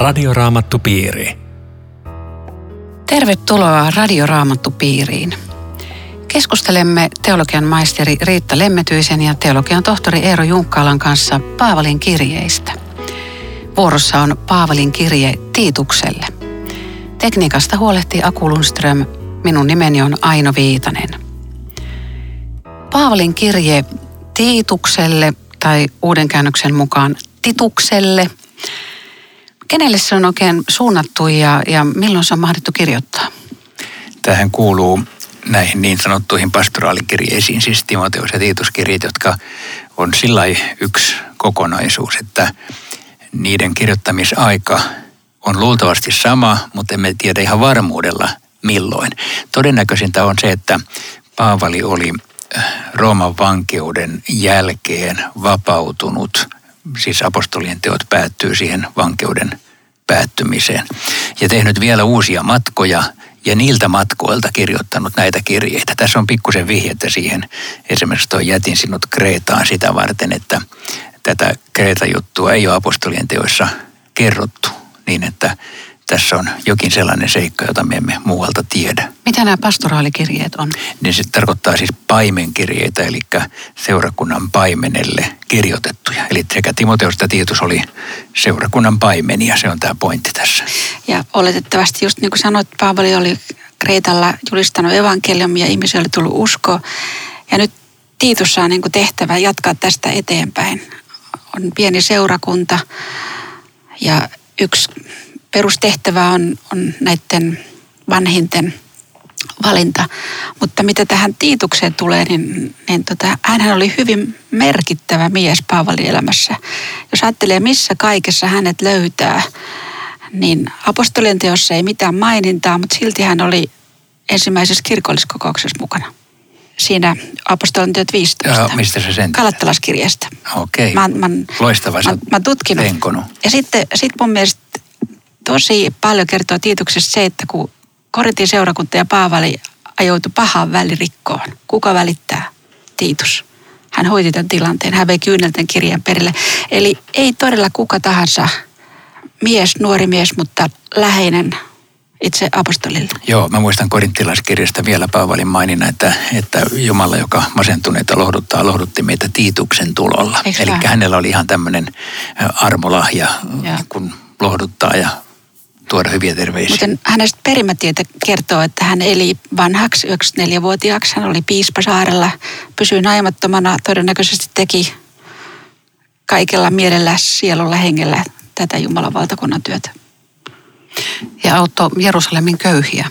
Radioraamattupiiri. Tervetuloa Radioraamattupiiriin. Keskustelemme teologian maisteri Riitta Lemmetyisen ja teologian tohtori Eero Junkkaalan kanssa Paavalin kirjeistä. Vuorossa on Paavalin kirje Tiitukselle. Tekniikasta huolehtii Aku Lundström. Minun nimeni on Aino Viitanen. Paavalin kirje Tiitukselle tai uuden käännöksen mukaan Titukselle. Kenelle se on oikein suunnattu ja, ja milloin se on mahdettu kirjoittaa? Tähän kuuluu näihin niin sanottuihin pastoraalikirjeisiin, siis Timoteus ja Tiituskirjat, jotka on sillä yksi kokonaisuus, että niiden kirjoittamisaika on luultavasti sama, mutta emme tiedä ihan varmuudella milloin. Todennäköisintä on se, että Paavali oli äh, Rooman vankeuden jälkeen vapautunut, siis apostolien teot päättyy siihen vankeuden päättymiseen, ja tehnyt vielä uusia matkoja ja niiltä matkoilta kirjoittanut näitä kirjeitä. Tässä on pikkusen vihjettä siihen. Esimerkiksi tuo jätin sinut Kreetaan sitä varten, että tätä Kreeta-juttua ei ole apostolien teoissa kerrottu niin, että tässä on jokin sellainen seikka, jota me emme muualta tiedä. Mitä nämä pastoraalikirjeet on? Niin se tarkoittaa siis paimenkirjeitä, eli seurakunnan paimenelle kirjoitettuja. Eli sekä Timoteus että Tiitus oli seurakunnan paimenia, se on tämä pointti tässä. Ja oletettavasti just niin kuin sanoit, Paavali oli Kreetalla julistanut evankeliumia ja ihmisille oli tullut usko. Ja nyt Tiitus saa niin kuin tehtävä jatkaa tästä eteenpäin. On pieni seurakunta ja yksi perustehtävä on, on näiden vanhinten valinta. Mutta mitä tähän Tiitukseen tulee, niin, niin tota, hänhän oli hyvin merkittävä mies Paavalin elämässä. Jos ajattelee, missä kaikessa hänet löytää, niin apostolien teossa ei mitään mainintaa, mutta silti hän oli ensimmäisessä kirkolliskokouksessa mukana. Siinä apostolien teot 15. Ja mistä se sen? Kalattalaskirjasta. Okei. Okay. Mä, mä, Loistava. Mä, mä tutkinut. Ja sitten sit mun mielestä tosi paljon kertoo Tiituksesta se, että kun Korintin seurakunta ja Paavali ajoitu pahaan välirikkoon, kuka välittää? Tiitus. Hän hoiti tämän tilanteen, hän vei kyynelten kirjan perille. Eli ei todella kuka tahansa mies, nuori mies, mutta läheinen itse apostolille. Joo, mä muistan korintilaiskirjasta vielä Paavalin maininnan, että, että Jumala, joka masentuneita lohduttaa, lohdutti meitä Tiituksen tulolla. Eli hänellä oli ihan tämmöinen armolahja, kun lohduttaa ja tuoda hyviä terveisiä. Mutta hänestä perimätietä kertoo, että hän eli vanhaksi 94-vuotiaaksi. Hän oli piispasaarella, pysyi naimattomana, todennäköisesti teki kaikella mielellä, sielulla, hengellä tätä Jumalan valtakunnan työtä. Ja auttoi Jerusalemin köyhiä.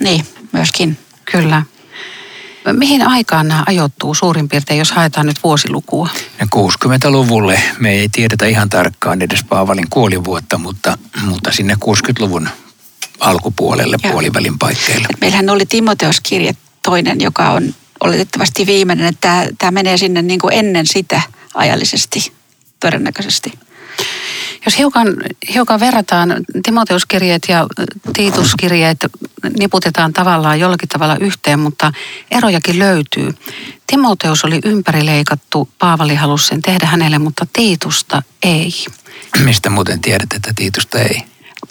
Niin, myöskin. Kyllä. Mihin aikaan nämä ajoittuu suurin piirtein, jos haetaan nyt vuosilukua? 60-luvulle. Me ei tiedetä ihan tarkkaan edes Paavalin kuolivuotta, mutta, mutta sinne 60-luvun alkupuolelle, ja. puolivälin paikkeille. Meillähän oli Timoteoskirje toinen, joka on oletettavasti viimeinen, että tämä, tämä menee sinne niin kuin ennen sitä ajallisesti todennäköisesti. Jos hiukan, hiukan verrataan Timoteuskirjeet ja Tiituskirjeet, niputetaan tavallaan jollakin tavalla yhteen, mutta erojakin löytyy. Timoteus oli ympärileikattu, Paavali halusi sen tehdä hänelle, mutta Tiitusta ei. Mistä muuten tiedät, että Tiitusta ei?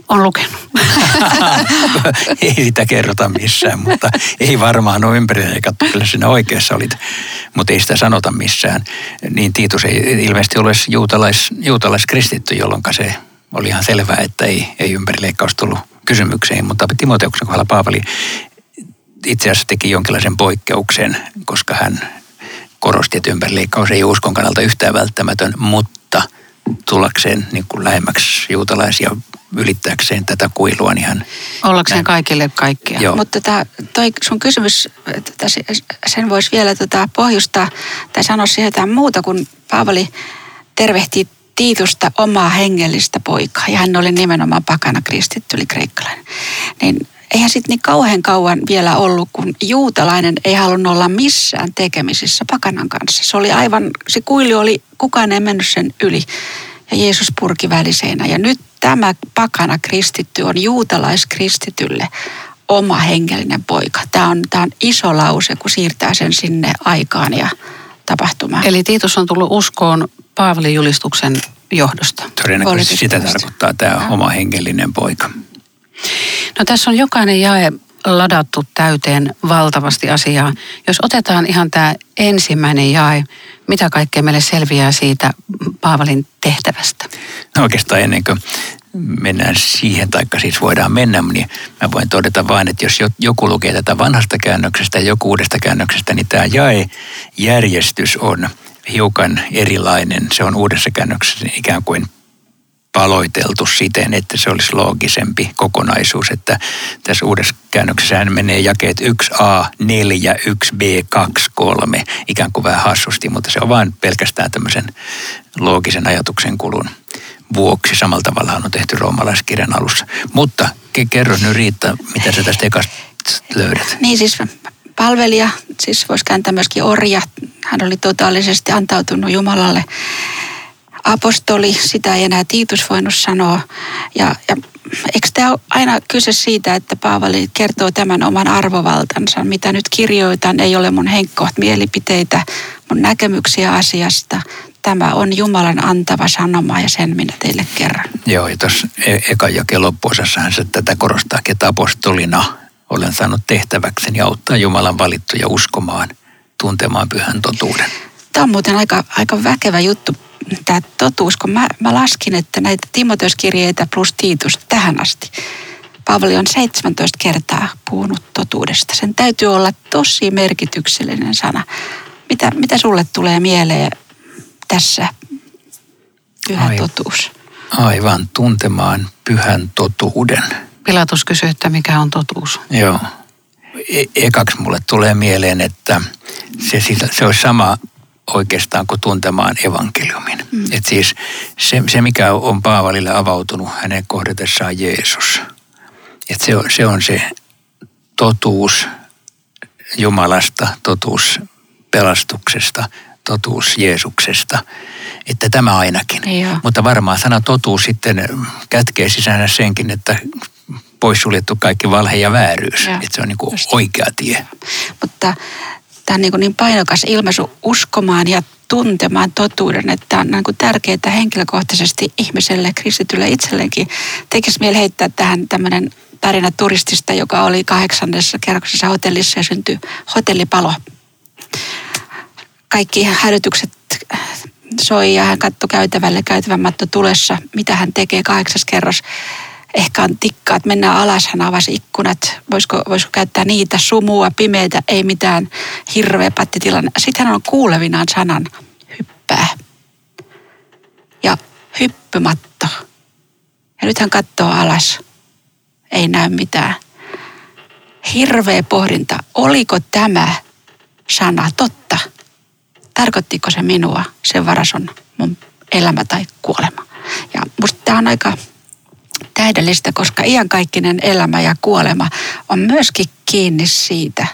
On lukenut. ei sitä kerrota missään, mutta ei varmaan ole ympärileikattu. Kyllä sinä oikeassa olit, mutta ei sitä sanota missään. Niin Tiitus ei ilmeisesti ole juutalais, juutalaiskristitty, jolloin se oli ihan selvää, että ei, ei ympärileikkaus tullut kysymykseen. Mutta Timoteuksen kohdalla Paavali itse asiassa teki jonkinlaisen poikkeuksen, koska hän korosti, että ympärileikkaus ei uskon kannalta yhtään välttämätön, mutta tullakseen niin kuin lähemmäksi juutalaisia ylittääkseen tätä kuilua. Niin hän, Ollakseen näin. kaikille kaikkea. Joo. Mutta tota, toi sun kysymys, sen voisi vielä tota pohjustaa tai sanoa siihen jotain muuta, kun Paavali tervehti Tiitusta omaa hengellistä poikaa. Ja hän oli nimenomaan pakana kristitty, eli kreikkalainen. Niin eihän sitten niin kauhean kauan vielä ollut, kun juutalainen ei halunnut olla missään tekemisissä pakanan kanssa. Se oli aivan, se kuilu oli, kukaan ei mennyt sen yli. Ja Jeesus purki väliseinä. Ja nyt tämä pakana kristitty on juutalaiskristitylle oma hengellinen poika. Tämä on, tämä on iso lause, kun siirtää sen sinne aikaan ja tapahtumaan. Eli Tiitus on tullut uskoon Paavalin julistuksen johdosta. Todennäköisesti sitä tarkoittaa tämä ja. oma hengellinen poika. No tässä on jokainen jae ladattu täyteen valtavasti asiaa. Jos otetaan ihan tämä ensimmäinen jae, mitä kaikkea meille selviää siitä Paavalin tehtävästä? No oikeastaan ennen kuin mennään siihen, taikka siis voidaan mennä, niin mä voin todeta vain, että jos joku lukee tätä vanhasta käännöksestä ja joku uudesta käännöksestä, niin tämä jae-järjestys on hiukan erilainen. Se on uudessa käännöksessä ikään kuin paloiteltu siten, että se olisi loogisempi kokonaisuus. Että tässä uudessa käännöksessä menee jakeet 1a, 4, 1b, 2, 3, ikään kuin vähän hassusti, mutta se on vain pelkästään tämmöisen loogisen ajatuksen kulun vuoksi. Samalla tavalla on tehty roomalaiskirjan alussa. Mutta kerro nyt Riitta, mitä sä tästä ekasta löydät? Niin siis palvelija, siis voisi kääntää myöskin orja. Hän oli totaalisesti antautunut Jumalalle. Apostoli, sitä ei enää Tiitus voinut sanoa. Ja, ja eikö tämä ole aina kyse siitä, että Paavali kertoo tämän oman arvovaltansa, mitä nyt kirjoitan, ei ole mun henkkoht mielipiteitä, mun näkemyksiä asiasta, tämä on Jumalan antava sanoma ja sen minä teille kerran. Joo, ja tuossa e- ekan jakeen loppuosassahan se tätä korostaa, että apostolina olen saanut tehtäväkseni auttaa Jumalan valittuja uskomaan, tuntemaan pyhän totuuden. Tämä on muuten aika, aika väkevä juttu, tämä totuus, kun mä, mä laskin, että näitä Timoteuskirjeitä plus Tiitus tähän asti. Paavali on 17 kertaa puhunut totuudesta. Sen täytyy olla tosi merkityksellinen sana. Mitä, mitä sulle tulee mieleen tässä pyhä Aivan. totuus. Aivan, tuntemaan pyhän totuuden. Pilatus kysyy, että mikä on totuus. Joo. E- ekaksi mulle tulee mieleen, että se, se olisi sama oikeastaan kuin tuntemaan evankeliumin. Mm. Et siis se, se, mikä on Paavalille avautunut hänen kohdatessaan Jeesus. Et se, on, se on se totuus Jumalasta, totuus pelastuksesta, totuus Jeesuksesta. Että tämä ainakin. Joo. Mutta varmaan sana totuus sitten kätkee sisänsä senkin, että poissuljettu kaikki valhe ja vääryys. Joo. Että se on niin kuin oikea tie. Mutta tämä niin, niin painokas ilmaisu uskomaan ja tuntemaan totuuden, että on niin kuin tärkeää henkilökohtaisesti ihmiselle, kristitylle itselleenkin. Tekisi mieli heittää tähän tämmöinen tarina turistista, joka oli kahdeksannessa kerroksessa hotellissa ja syntyi hotellipalo kaikki hälytykset soi ja hän katsoi käytävälle käytävän matto tulessa. Mitä hän tekee kahdeksas kerros? Ehkä on tikkaat, mennään alas, hän avasi ikkunat. Voisiko, voisiko käyttää niitä, sumua, pimeitä, ei mitään, hirveä pattitilanne. Sitten hän on kuulevinaan sanan hyppää. Ja hyppymatto. Ja nyt hän katsoo alas. Ei näy mitään. Hirveä pohdinta. Oliko tämä sana totta? tarkoittiko se minua, sen varas on mun elämä tai kuolema. Ja musta tämä on aika täydellistä, koska iankaikkinen elämä ja kuolema on myöskin kiinni siitä,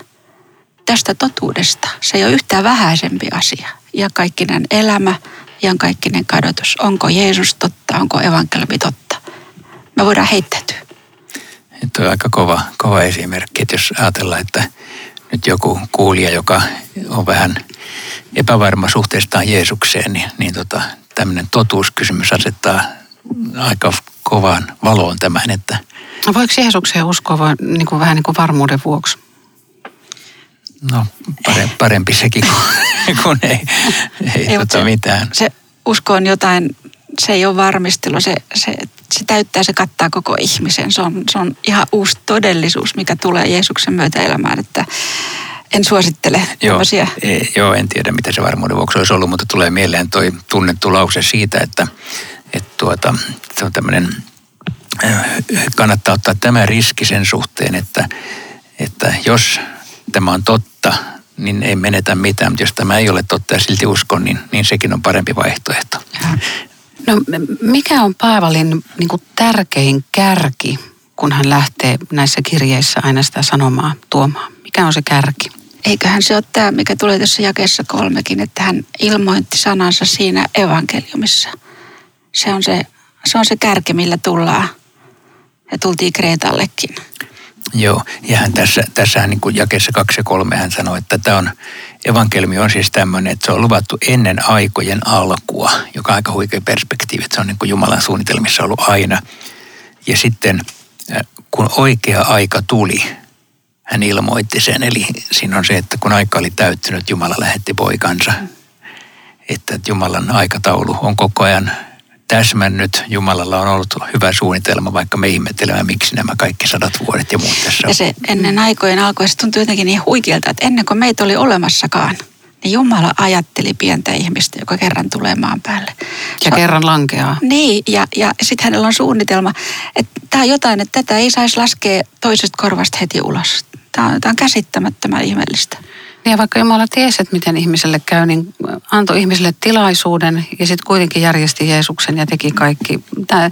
tästä totuudesta. Se ei ole yhtään vähäisempi asia. Iankaikkinen elämä, iankaikkinen kadotus. Onko Jeesus totta, onko evankeliumi totta? Me voidaan heittäytyä. Tuo on aika kova, kova esimerkki, että jos ajatellaan, että nyt joku kuulija, joka on vähän epävarma suhteestaan Jeesukseen, niin, niin tota, tämmöinen totuuskysymys asettaa aika kovaan valoon tämän, että... Voiko Jeesukseen uskoa vai, niin kuin, vähän niin kuin varmuuden vuoksi? No parempi, parempi sekin kuin, kun ei, ei, ei tota mitään. Se usko on jotain, se ei ole varmistelu, se, se, se täyttää, se kattaa koko ihmisen. Se on, se on ihan uusi todellisuus, mikä tulee Jeesuksen myötä elämään, että en suosittele joo, e, joo, en tiedä mitä se varmuuden vuoksi olisi ollut, mutta tulee mieleen toi tunnettu lause siitä, että tuota, se on tämmöinen, äh, kannattaa ottaa tämä riski sen suhteen, että, että jos tämä on totta, niin ei menetä mitään, mutta jos tämä ei ole totta ja silti uskon, niin, niin sekin on parempi vaihtoehto. No mikä on Paavalin niin kuin tärkein kärki, kun hän lähtee näissä kirjeissä aina sitä sanomaa tuomaan? Mikä on se kärki? eiköhän se ole tämä, mikä tulee tässä jakeessa kolmekin, että hän ilmoitti sanansa siinä evankeliumissa. Se on se, se, on se kärki, millä tullaan. Ja tultiin Kreetallekin. Joo, ja hän tässä, tässähän niin kuin jakeessa kaksi ja kolme hän sanoi, että tämä on, evankeliumi on siis tämmöinen, että se on luvattu ennen aikojen alkua, joka on aika huikea perspektiivi, että se on niin kuin Jumalan suunnitelmissa ollut aina. Ja sitten kun oikea aika tuli, hän ilmoitti sen. Eli siinä on se, että kun aika oli täyttynyt, Jumala lähetti poikansa. Että Jumalan aikataulu on koko ajan täsmännyt. Jumalalla on ollut hyvä suunnitelma, vaikka me ihmettelemme, miksi nämä kaikki sadat vuodet ja muut tässä Ja se ennen aikojen alkoi, se tuntui jotenkin niin huikealta, että ennen kuin meitä oli olemassakaan, niin Jumala ajatteli pientä ihmistä, joka kerran tulee maan päälle. Ja so, kerran lankeaa. Niin, ja, ja sitten hänellä on suunnitelma, että tämä on jotain, että tätä ei saisi laskea toisesta korvasta heti ulos. Tämä on, tämä on käsittämättömän ihmeellistä. Ja vaikka Jumala tiesi, että miten ihmiselle käy, niin antoi ihmiselle tilaisuuden ja sitten kuitenkin järjesti Jeesuksen ja teki kaikki. Tämä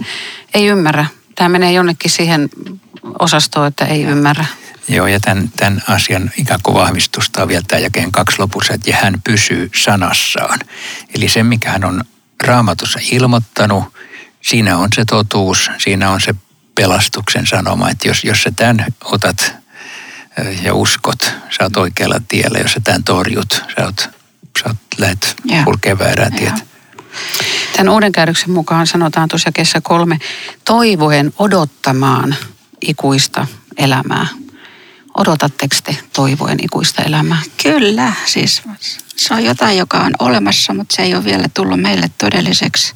ei ymmärrä. Tämä menee jonnekin siihen osastoon, että ei ymmärrä. Joo, ja tämän, tämän asian ikään kuin vahvistusta on vielä tämä jakeen kaksi lopussa, että ja hän pysyy sanassaan. Eli se, mikä hän on raamatussa ilmoittanut, siinä on se totuus, siinä on se pelastuksen sanoma, että jos, jos sä tämän otat ja uskot, sä oot oikealla tiellä. Jos sä tämän torjut, sä oot, sä oot lähet kulkee väärää tietä. Tämän uuden käännöksen mukaan sanotaan tuossa kesä kolme, toivoen odottamaan ikuista elämää. Odotatteko te toivoen ikuista elämää? Kyllä, siis se on jotain, joka on olemassa, mutta se ei ole vielä tullut meille todelliseksi.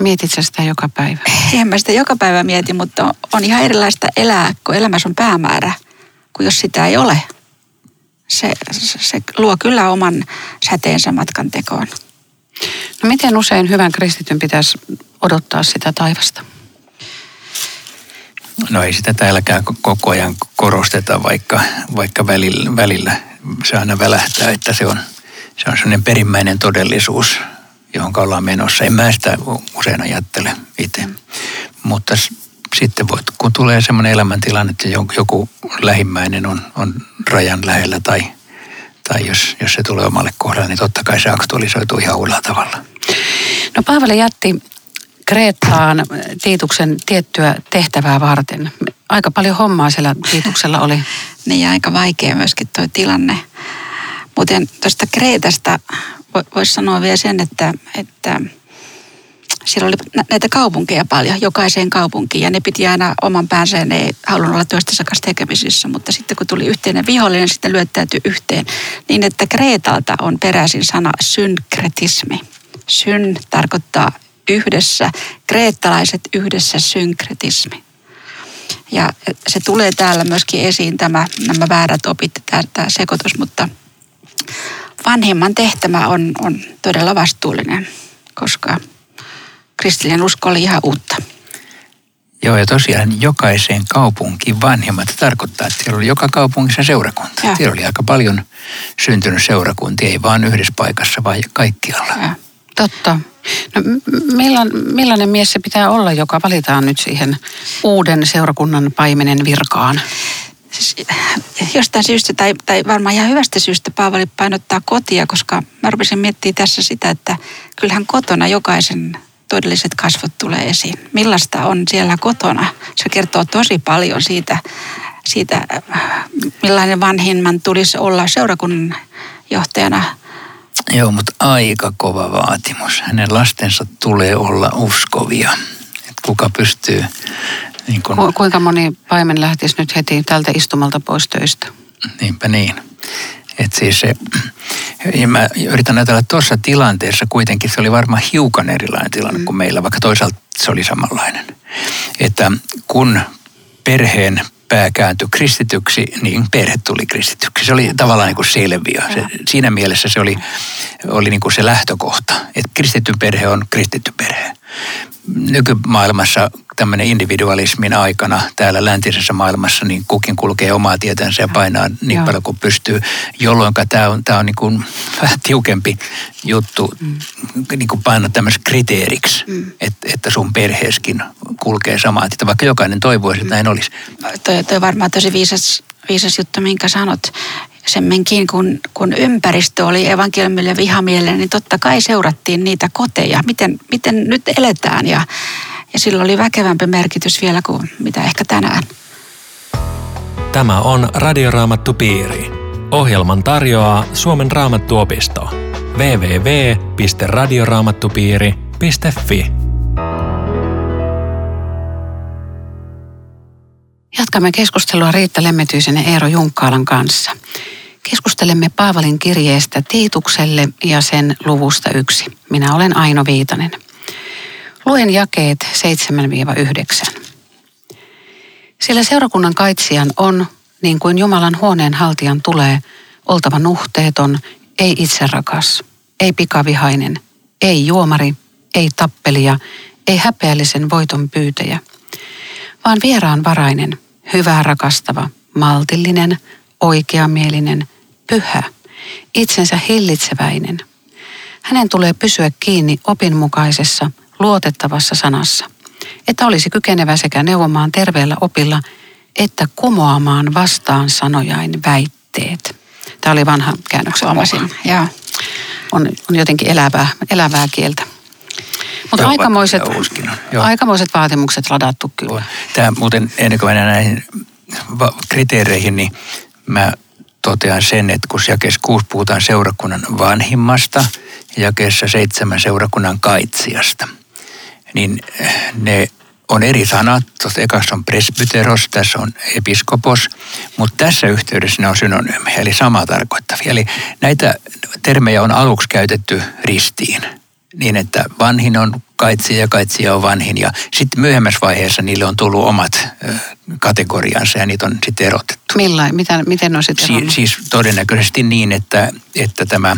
Mietit sä sitä joka päivä? En mä sitä joka päivä mieti, mutta on, on ihan erilaista elää, kun elämässä on päämäärä kuin jos sitä ei ole. Se, se, se luo kyllä oman säteensä matkan tekoon. No miten usein hyvän kristityn pitäisi odottaa sitä taivasta? No ei sitä täälläkään koko ajan korosteta, vaikka, vaikka välillä, välillä se aina välähtää, että se on, se on sellainen perimmäinen todellisuus, johon ollaan menossa. En mä sitä usein ajattele itse. Mutta sitten voit, kun tulee semmoinen elämäntilanne, että joku lähimmäinen on, on rajan lähellä tai, tai jos, jos se tulee omalle kohdalle, niin totta kai se aktualisoituu ihan uudella tavalla. No Paavali jätti Kreettaan Tiituksen tiettyä tehtävää varten. Aika paljon hommaa siellä Tiituksella oli. niin ja aika vaikea myöskin tuo tilanne. Muuten tuosta Kreetasta voisi sanoa vielä sen, että, että siellä oli näitä kaupunkeja paljon, jokaiseen kaupunkiin, ja ne piti aina oman päänsä, ne ei halunnut olla toistensa kanssa tekemisissä, mutta sitten kun tuli yhteinen vihollinen, sitten lyöttäytyi yhteen. Niin, että Kreetalta on peräisin sana synkretismi. Syn tarkoittaa yhdessä, kreettalaiset yhdessä synkretismi. Ja se tulee täällä myöskin esiin, tämä, nämä väärät opit, tämä, tämä sekoitus, mutta vanhimman tehtävä on, on todella vastuullinen, koska kristillinen usko oli ihan uutta. Joo, ja tosiaan jokaiseen kaupunkiin vanhemmat tarkoittaa, että siellä oli joka kaupungissa seurakunta. Ja. Siellä oli aika paljon syntynyt seurakuntia, ei vaan yhdessä paikassa, vaan kaikkialla. Ja. Totta. No, millainen, millainen mies se pitää olla, joka valitaan nyt siihen uuden seurakunnan paimenen virkaan? Siis, jostain syystä, tai, tai varmaan ihan hyvästä syystä Paavali painottaa kotia, koska mä rupesin miettimään tässä sitä, että kyllähän kotona jokaisen todelliset kasvot tulee esiin. Millaista on siellä kotona? Se kertoo tosi paljon siitä, siitä millainen vanhimman tulisi olla seurakunnan johtajana. Joo, mutta aika kova vaatimus. Hänen lastensa tulee olla uskovia. Et kuka pystyy... Niin kun... Ku, kuinka moni paimen lähtisi nyt heti tältä istumalta pois töistä? Niinpä niin. Että siis se, ja mä yritän ajatella, että tuossa tilanteessa kuitenkin se oli varmaan hiukan erilainen tilanne kuin mm. meillä, vaikka toisaalta se oli samanlainen. Että kun perheen pää kääntyi kristityksi, niin perhe tuli kristityksi. Se oli tavallaan niin kuin selviö. Se, siinä mielessä se oli, oli niin kuin se lähtökohta, että kristitty perhe on kristitty perhe. Nykymaailmassa tämmöinen individualismin aikana täällä läntisessä maailmassa, niin kukin kulkee omaa tietänsä ja painaa niin Joo. paljon kuin pystyy, jolloin tämä on, tämä on niin kuin vähän tiukempi juttu mm. niin kuin painaa tämmöisen kriteeriksi, mm. että, että sun perheeskin kulkee samaa tietä, vaikka jokainen toivoisi, että mm. näin olisi. Toi, toi varmaan tosi viisas, viisas juttu, minkä sanot semminkin, kun, kun ympäristö oli evankeliumille vihamielinen, niin totta kai seurattiin niitä koteja, miten, miten nyt eletään ja ja sillä oli väkevämpi merkitys vielä kuin mitä ehkä tänään. Tämä on Radioraamattu piiri. Ohjelman tarjoaa Suomen raamattuopisto. www.radioraamattupiiri.fi Jatkamme keskustelua Riitta Lemmetyisen ja Eero Junkkaalan kanssa. Keskustelemme Paavalin kirjeestä Tiitukselle ja sen luvusta yksi. Minä olen Aino Viitanen. Luen jakeet 7-9. Sillä seurakunnan kaitsijan on, niin kuin Jumalan huoneen haltijan tulee, oltava nuhteeton, ei itserakas, ei pikavihainen, ei juomari, ei tappelija, ei häpeällisen voiton pyytäjä, vaan vieraanvarainen, hyvää rakastava, maltillinen, oikeamielinen, pyhä, itsensä hillitseväinen. Hänen tulee pysyä kiinni opinmukaisessa, luotettavassa sanassa, että olisi kykenevä sekä neuvomaan terveellä opilla, että kumoamaan vastaan sanojain väitteet. Tämä oli vanha käännöksen Huomasin, joo. On, on jotenkin elävää, elävää kieltä. Mutta aikamoiset, aikamoiset vaatimukset ladattu kyllä. Tämä muuten, ennen kuin mennään näihin kriteereihin, niin mä totean sen, että kun jakeessa 6 puhutaan seurakunnan vanhimmasta ja jakeessa 7 seurakunnan kaitsijasta, niin eh, ne on eri sanat. Tuossa ekassa on presbyteros, tässä on episkopos, mutta tässä yhteydessä ne on synonyymeja, eli samaa tarkoittavia. Eli näitä termejä on aluksi käytetty ristiin, niin että vanhin on kaitsija ja kaitsija on vanhin. Ja sitten myöhemmässä vaiheessa niille on tullut omat kategoriansa ja niitä on sitten erotettu. Millain, mitä, miten on sitten Si- siis todennäköisesti niin, että, että tämä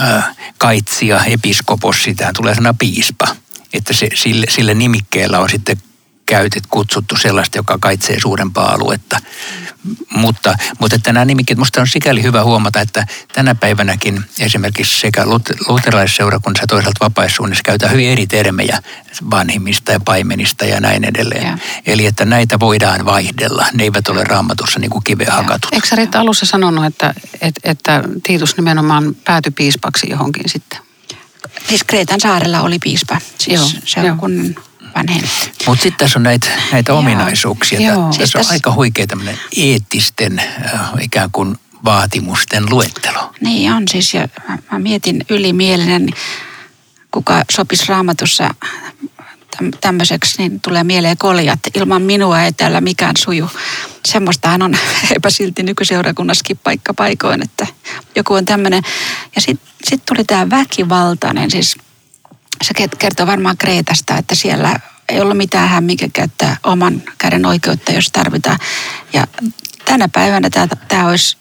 äh, kaitsija, episkopos, sitä tulee sana piispa. Että se, sille, sille nimikkeellä on sitten käytet, kutsuttu sellaista, joka kaitsee suurempaa aluetta. Mutta, mutta että nämä nimikkeet, minusta on sikäli hyvä huomata, että tänä päivänäkin esimerkiksi sekä lut- luterilaisseurakunnassa ja toisaalta vapaissuunnissa käytetään hyvin eri termejä vanhimmista ja paimenista ja näin edelleen. Joo. Eli että näitä voidaan vaihdella. Ne eivät ole raamatussa niin kuin kiveen hakatut. Eikö sä Riitta alussa sanonut, että, että, että Tiitus nimenomaan päätyi piispaksi johonkin sitten? Siis Kreetan saarella oli piispa, siis Joo, seurakunnan vanhin. Mutta sitten tässä on näitä, näitä Joo. ominaisuuksia. Joo. Tässä Siis on tässä- aika huikea tämmöinen eettisten äh, ikään kuin vaatimusten luettelo. Niin on siis, ja mä, mä mietin ylimielinen, kuka sopisi raamatussa täm- tämmöiseksi, niin tulee mieleen koljat. Ilman minua ei täällä mikään suju. Semmoistahan on epäsilti nykyseurakunnassakin paikka paikoin, että joku on tämmöinen. Ja sitten sit tuli tämä väkivaltainen, siis se kertoo varmaan Kreetasta, että siellä ei ollut mitään hän, mikä käyttää oman käden oikeutta, jos tarvitaan. Ja tänä päivänä tämä olisi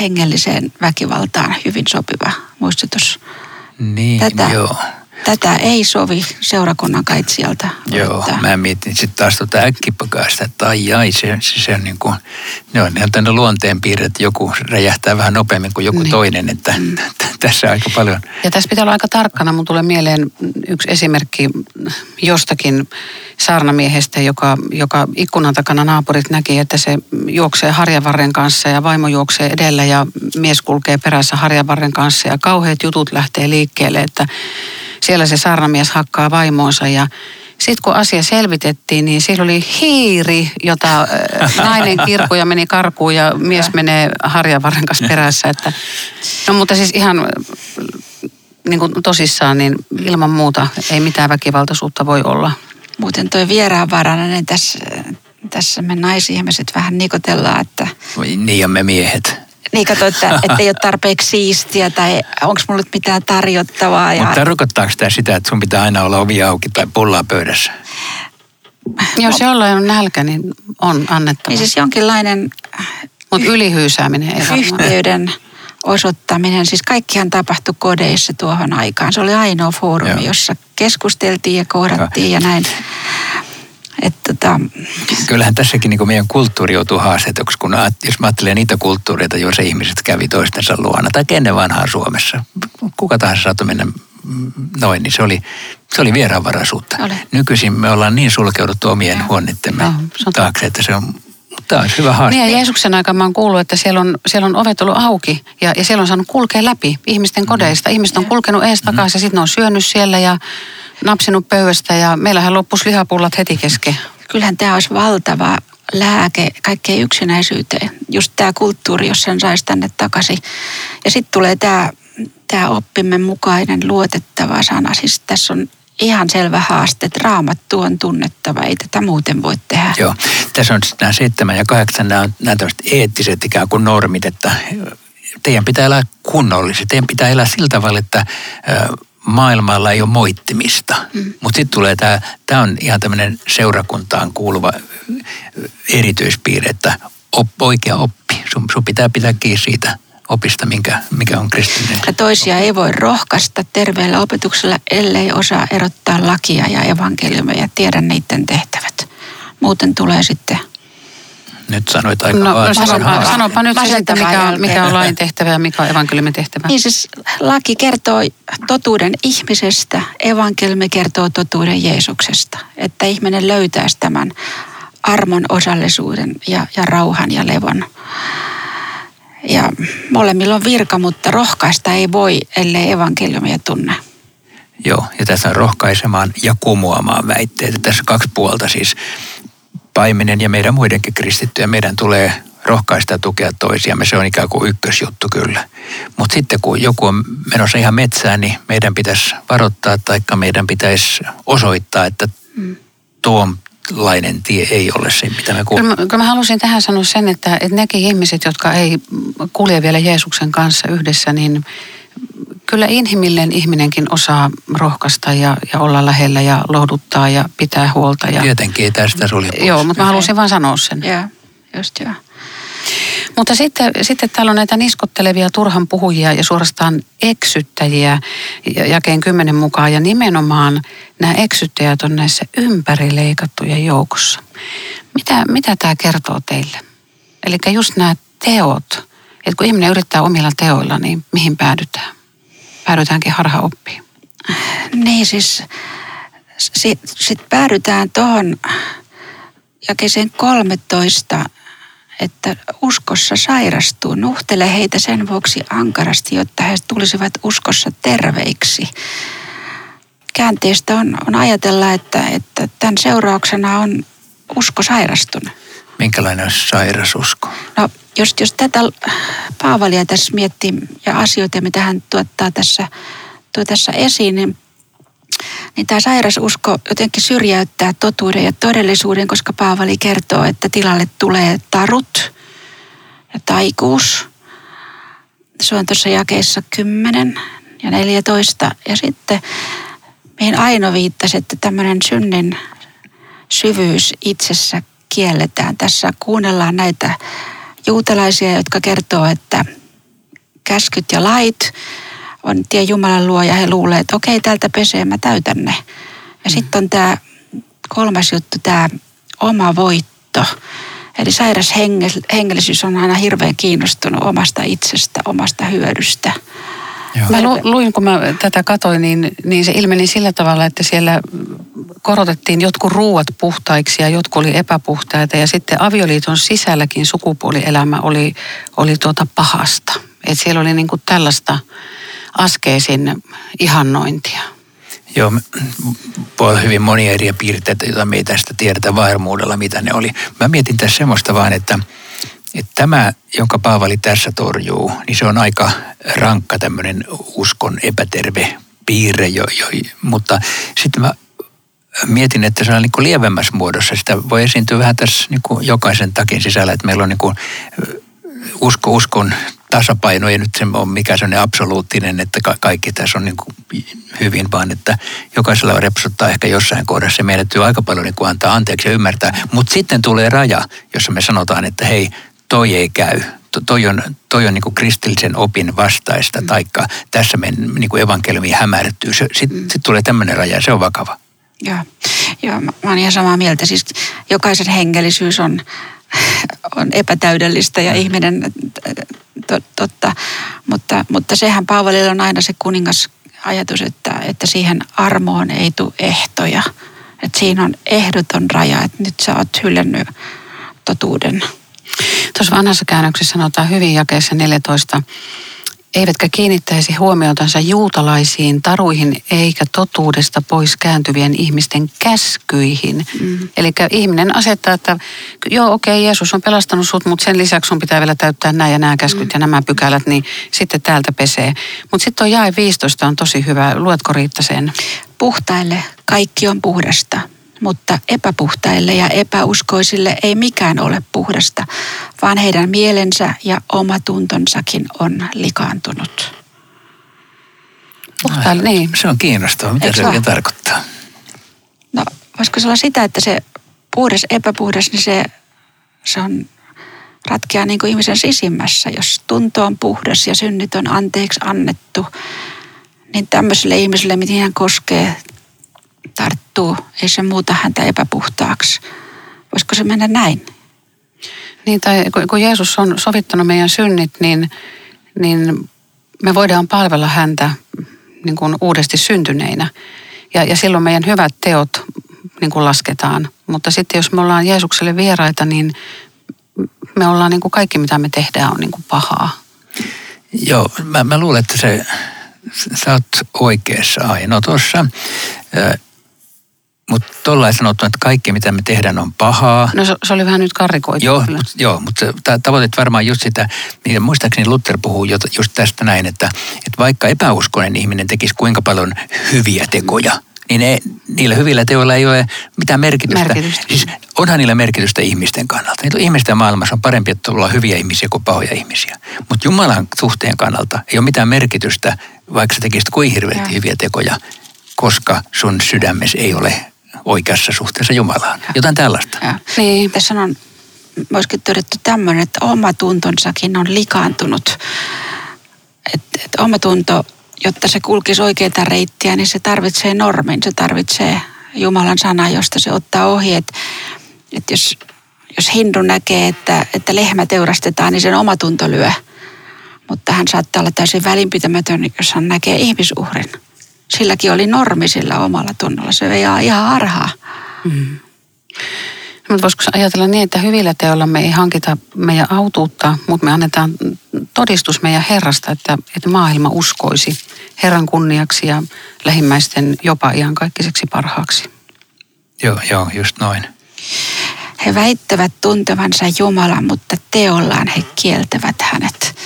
hengelliseen väkivaltaan hyvin sopiva muistutus. Niin, Tätä, joo. tätä ei sovi seurakunnan kaitsijalta Joo, mä mietin sitten taas tuota äkkipakaista, että ai ai, se, se, se on niin kuin, ne on ihan tänne luonteenpiirre, että joku räjähtää vähän nopeammin kuin joku Niin. niin. toinen, että Mm. Tässä aika paljon. Ja tässä pitää olla aika tarkkana. Mun tulee mieleen yksi esimerkki jostakin saarnamiehestä, joka, joka ikkunan takana naapurit näki, että se juoksee harjavarren kanssa ja vaimo juoksee edellä ja mies kulkee perässä harjavarren kanssa ja kauheat jutut lähtee liikkeelle, että siellä se saarnamies hakkaa vaimoonsa ja sitten kun asia selvitettiin, niin siellä oli hiiri, jota nainen kirkui ja meni karkuun ja mies menee harjavarren kanssa perässä. Että, no mutta siis ihan niin kuin tosissaan, niin ilman muuta ei mitään väkivaltaisuutta voi olla. Muuten toi vieraanvarainen, niin tässä, tässä me naisihmiset vähän nikotellaan, että Voi Niin ja me miehet. Niin kato, että, että ei ole tarpeeksi siistiä tai onko mulla nyt mitään tarjottavaa. Ja, Mutta tarkoittaako tämä sitä, että sun pitää aina olla ovi auki tai pullaa pöydässä? Jos jollain on nälkä, niin on annettava. niin siis jonkinlainen Mutta ylihyysääminen ei yhteyden osoittaminen. Siis kaikkihan tapahtui kodeissa tuohon aikaan. Se oli ainoa foorumi, Joo. jossa keskusteltiin ja kohdattiin ja näin. Että tota, Kyllähän tässäkin niin meidän kulttuuri joutuu haasteetuksi, kun jos mä ajattelen niitä kulttuureita, joissa ihmiset kävi toistensa luona, tai ennen vanhaa Suomessa, kuka tahansa saattoi mennä noin, niin se oli, se oli vieraanvaraisuutta. Oli. Nykyisin me ollaan niin sulkeuduttu omien se on taakse, että se on, tämä olisi hyvä haaste. Niin ja Jeesuksen aikaan mä oon kuullut, että siellä on, siellä on ovet ollut auki ja, ja siellä on saanut kulkea läpi ihmisten kodeista. Ihmiset on kulkenut ees takaisin ja sitten ne on syönyt siellä ja napsinut pöydästä ja meillähän loppuisi lihapullat heti kesken. kyllähän tämä olisi valtava lääke kaikkeen yksinäisyyteen. Just tämä kulttuuri, jos sen saisi tänne takaisin. Ja sitten tulee tämä tämä oppimme mukainen luotettava sana. Siis tässä on ihan selvä haaste, että raamattu on tunnettava, ei tätä muuten voi tehdä. Joo, tässä on nämä seitsemän ja kahdeksan, nämä on nämä eettiset ikään kuin normit, että teidän pitää elää kunnollisesti, teidän pitää elää sillä tavalla, että maailmalla ei ole moittimista. Mm. Mutta sitten tulee tämä, tämä on ihan tämmöinen seurakuntaan kuuluva erityispiirre, että op, oikea oppi. Sun, sun pitää pitää kiinni siitä opista, minkä, mikä on kristillinen. Ja toisia ei voi rohkaista terveellä opetuksella, ellei osaa erottaa lakia ja evankeliumia ja tiedä niiden tehtävät. Muuten tulee sitten nyt sanoit aika no, no sanopa, sanopa nyt se, että mikä on, mikä on lain tehtävä ja mikä on evankeliumin tehtävä. Niin siis laki kertoo totuuden ihmisestä, evankeliumi kertoo totuuden Jeesuksesta. Että ihminen löytäisi tämän armon osallisuuden ja, ja rauhan ja levon. Ja molemmilla on virka, mutta rohkaista ei voi, ellei evankeliumia tunne. Joo, ja tässä on rohkaisemaan ja kumoamaan väitteitä. Tässä kaksi puolta siis paimenen ja meidän muidenkin kristittyjä. Meidän tulee rohkaista ja tukea toisiamme. Se on ikään kuin ykkösjuttu kyllä. Mutta sitten kun joku on menossa ihan metsään, niin meidän pitäisi varoittaa tai meidän pitäisi osoittaa, että mm. Lainen tie ei ole se, mitä me kuulemme. Kyllä, kyllä mä halusin tähän sanoa sen, että, että nekin ihmiset, jotka ei kulje vielä Jeesuksen kanssa yhdessä, niin kyllä inhimillinen ihminenkin osaa rohkaista ja, ja olla lähellä ja lohduttaa ja pitää huolta. Ja, Tietenkin tästä sulje Joo, mutta mä halusin vain sanoa sen. Joo, just joo. Mutta sitten, sitten täällä on näitä niskottelevia turhan puhujia ja suorastaan eksyttäjiä jakeen kymmenen mukaan. Ja nimenomaan nämä eksyttäjät on näissä ympärileikattujen joukossa. Mitä, mitä tämä kertoo teille? Eli just nämä teot. Että kun ihminen yrittää omilla teoilla, niin mihin päädytään? Päädytäänkin harhaoppiin. Niin siis, sitten sit päädytään tuohon jakeeseen 13 että uskossa sairastuu. Nuhtele heitä sen vuoksi ankarasti, jotta he tulisivat uskossa terveiksi. Käänteestä on, on ajatella, että, että tämän seurauksena on usko sairastunut. Minkälainen on sairasusko? No, jos, jos tätä Paavalia tässä miettii ja asioita, mitä hän tuottaa tässä, tuo tässä esiin, niin niin tämä sairasusko jotenkin syrjäyttää totuuden ja todellisuuden, koska Paavali kertoo, että tilalle tulee tarut ja taikuus. Se on tuossa jakeessa 10 ja 14. Ja sitten mihin Aino viittasi, että tämmöinen synnin syvyys itsessä kielletään. Tässä kuunnellaan näitä juutalaisia, jotka kertoo, että käskyt ja lait on tie Jumalan luo ja he luulee, että okei, tältä pesee, mä täytän ne. Ja mm. sitten on tämä kolmas juttu, tämä oma voitto. Eli sairas hengellisyys on aina hirveän kiinnostunut omasta itsestä, omasta hyödystä. Joo. Mä lu, luin, kun mä tätä katoin, niin, niin se ilmeni sillä tavalla, että siellä korotettiin jotkut ruuat puhtaiksi ja jotkut oli epäpuhtaita. Ja sitten avioliiton sisälläkin sukupuolielämä oli, oli tuota pahasta. Et siellä oli niinku tällaista askeisin ihannointia. Joo, voi olla hyvin monia eri piirteitä, joita me ei tästä tiedetä varmuudella, mitä ne oli. Mä mietin tässä semmoista vaan, että, että tämä, jonka Paavali tässä torjuu, niin se on aika rankka tämmöinen uskon epäterve piirre, jo, jo, mutta sitten mä mietin, että se on niin lievemmässä muodossa. Sitä voi esiintyä vähän tässä niin jokaisen takin sisällä, että meillä on niin usko uskon tasapaino ei nyt se ole mikään sellainen absoluuttinen, että kaikki tässä on niin kuin hyvin, vaan että jokaisella repsuttaa ehkä jossain kohdassa. Meidän täytyy aika paljon niin kuin antaa anteeksi ja ymmärtää. Mutta sitten tulee raja, jossa me sanotaan, että hei, toi ei käy. Toi on, toi on niin kuin kristillisen opin vastaista, mm. taikka tässä me niin kuin evankeliumi hämärtyy. Sitten mm. sit tulee tämmöinen raja, se on vakava. Joo, Joo mä, mä olen ihan samaa mieltä. Siis jokaisen hengellisyys on, on epätäydellistä ja mm. ihminen totta, mutta, mutta sehän Paavalilla on aina se kuningas ajatus, että, että siihen armoon ei tule ehtoja. Että siinä on ehdoton raja, että nyt sä oot hylännyt totuuden. Tuossa vanhassa käännöksessä sanotaan hyvin jakeessa 14. eivätkä kiinnittäisi huomiotansa juutalaisiin taruihin eikä totuudesta pois kääntyvien ihmisten käskyihin. Mm. Eli ihminen asettaa, että joo okei, okay, Jeesus on pelastanut sut, mutta sen lisäksi sun pitää vielä täyttää nämä ja nämä käskyt mm. ja nämä pykälät, niin sitten täältä pesee. Mutta sitten tuo jae 15 on tosi hyvä. Luetko Riitta sen? Puhtaille kaikki on puhdasta, mutta epäpuhtaille ja epäuskoisille ei mikään ole puhdasta, vaan heidän mielensä ja oma tuntonsakin on likaantunut. Puhtaille, niin. Se on kiinnostavaa. Mitä Eikö se oikein tarkoittaa? No, voisiko se olla sitä, että se puhdas, epäpuhdas, niin se, se on ratkeaa niin kuin ihmisen sisimmässä. Jos tunto on puhdas ja synnit on anteeksi annettu, niin tämmöiselle ihmiselle, mitä hän koskee, tarttuu, ei se muuta häntä epäpuhtaaksi. Voisiko se mennä näin? Niin, tai kun Jeesus on sovittanut meidän synnit, niin, niin me voidaan palvella häntä niin kuin uudesti syntyneinä. Ja, ja silloin meidän hyvät teot niin kuin lasketaan. Mutta sitten jos me ollaan Jeesukselle vieraita, niin me ollaan niin kuin kaikki, mitä me tehdään, on niin kuin pahaa. Joo, mä, mä luulen, että se, sä oot oikeassa Aino tuossa. Mutta tuolla sanottu, että kaikki mitä me tehdään on pahaa. No se, se oli vähän nyt karrikoitu. Joo, mut, joo mutta tavoitet varmaan just sitä, niin muistaakseni Luther puhuu just tästä näin, että, että vaikka epäuskoinen ihminen tekisi kuinka paljon hyviä tekoja, niin ne, niillä hyvillä teoilla ei ole mitään merkitystä. merkitystä. Siis onhan niillä merkitystä ihmisten kannalta. Niitä ihmisten maailmassa on parempi, että olla hyviä ihmisiä kuin pahoja ihmisiä. Mutta Jumalan suhteen kannalta ei ole mitään merkitystä, vaikka sä tekisit kuin hirveästi hyviä tekoja, koska sun sydämessä ei ole oikeassa suhteessa Jumalaan. Ja. Jotain tällaista. Ja. Niin. Tässä on myöskin todettu tämmöinen, että oma tuntonsakin on likaantunut. Että et oma tunto, jotta se kulkisi oikeita reittiä, niin se tarvitsee normin, se tarvitsee Jumalan sana, josta se ottaa ohi. Että et jos, jos hindu näkee, että, että lehmä teurastetaan, niin sen oma tunto lyö. Mutta hän saattaa olla täysin välinpitämätön, jos hän näkee ihmisuhrin silläkin oli normi sillä omalla tunnolla. Se vei ihan harhaa. Mm. Mutta voisiko ajatella niin, että hyvillä teoilla me ei hankita meidän autuutta, mutta me annetaan todistus meidän Herrasta, että, että maailma uskoisi Herran kunniaksi ja lähimmäisten jopa ihan kaikkiseksi parhaaksi. Joo, joo, just noin. He väittävät tuntevansa Jumalan, mutta teollaan he kieltävät hänet.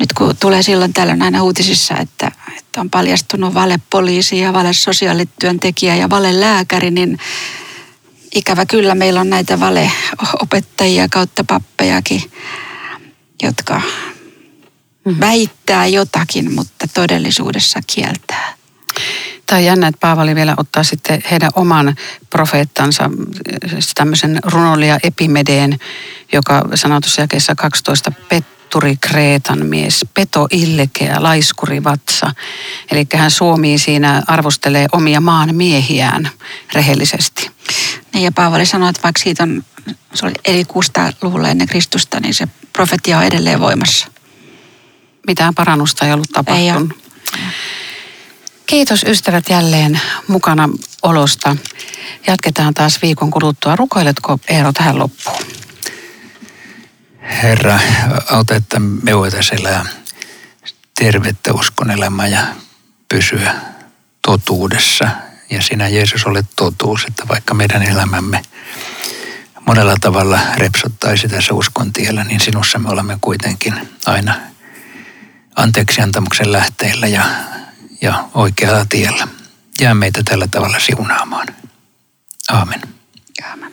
Nyt kun tulee silloin tällöin aina uutisissa, että että on paljastunut valepoliisi ja vale sosiaalityöntekijä ja vale lääkäri, niin ikävä kyllä meillä on näitä valeopettajia kautta pappejakin, jotka mm. väittää jotakin, mutta todellisuudessa kieltää. Tämä on jännä, että Paavali vielä ottaa sitten heidän oman profeettansa, tämmöisen runoilija Epimedeen, joka sanoo tuossa jakeessa 12, pet, Arturi Kreetan mies, peto illekeä, laiskuri vatsa. Eli hän suomii siinä, arvostelee omia maan miehiään rehellisesti. Niin ja Paavali sanoi, että vaikka siitä on, se oli eli 600-luvulla ennen Kristusta, niin se profetia on edelleen voimassa. Mitään parannusta ei ollut tapahtunut. Ei Kiitos ystävät jälleen mukana olosta. Jatketaan taas viikon kuluttua. Rukoiletko Eero tähän loppuun? Herra, auta, että me voitaisiin elää tervettä uskon elämää ja pysyä totuudessa. Ja sinä Jeesus olet totuus, että vaikka meidän elämämme monella tavalla repsottaisi tässä uskon tiellä, niin sinussa me olemme kuitenkin aina anteeksiantamuksen lähteillä ja, ja oikealla tiellä. Jää meitä tällä tavalla siunaamaan. Aamen. Aamen.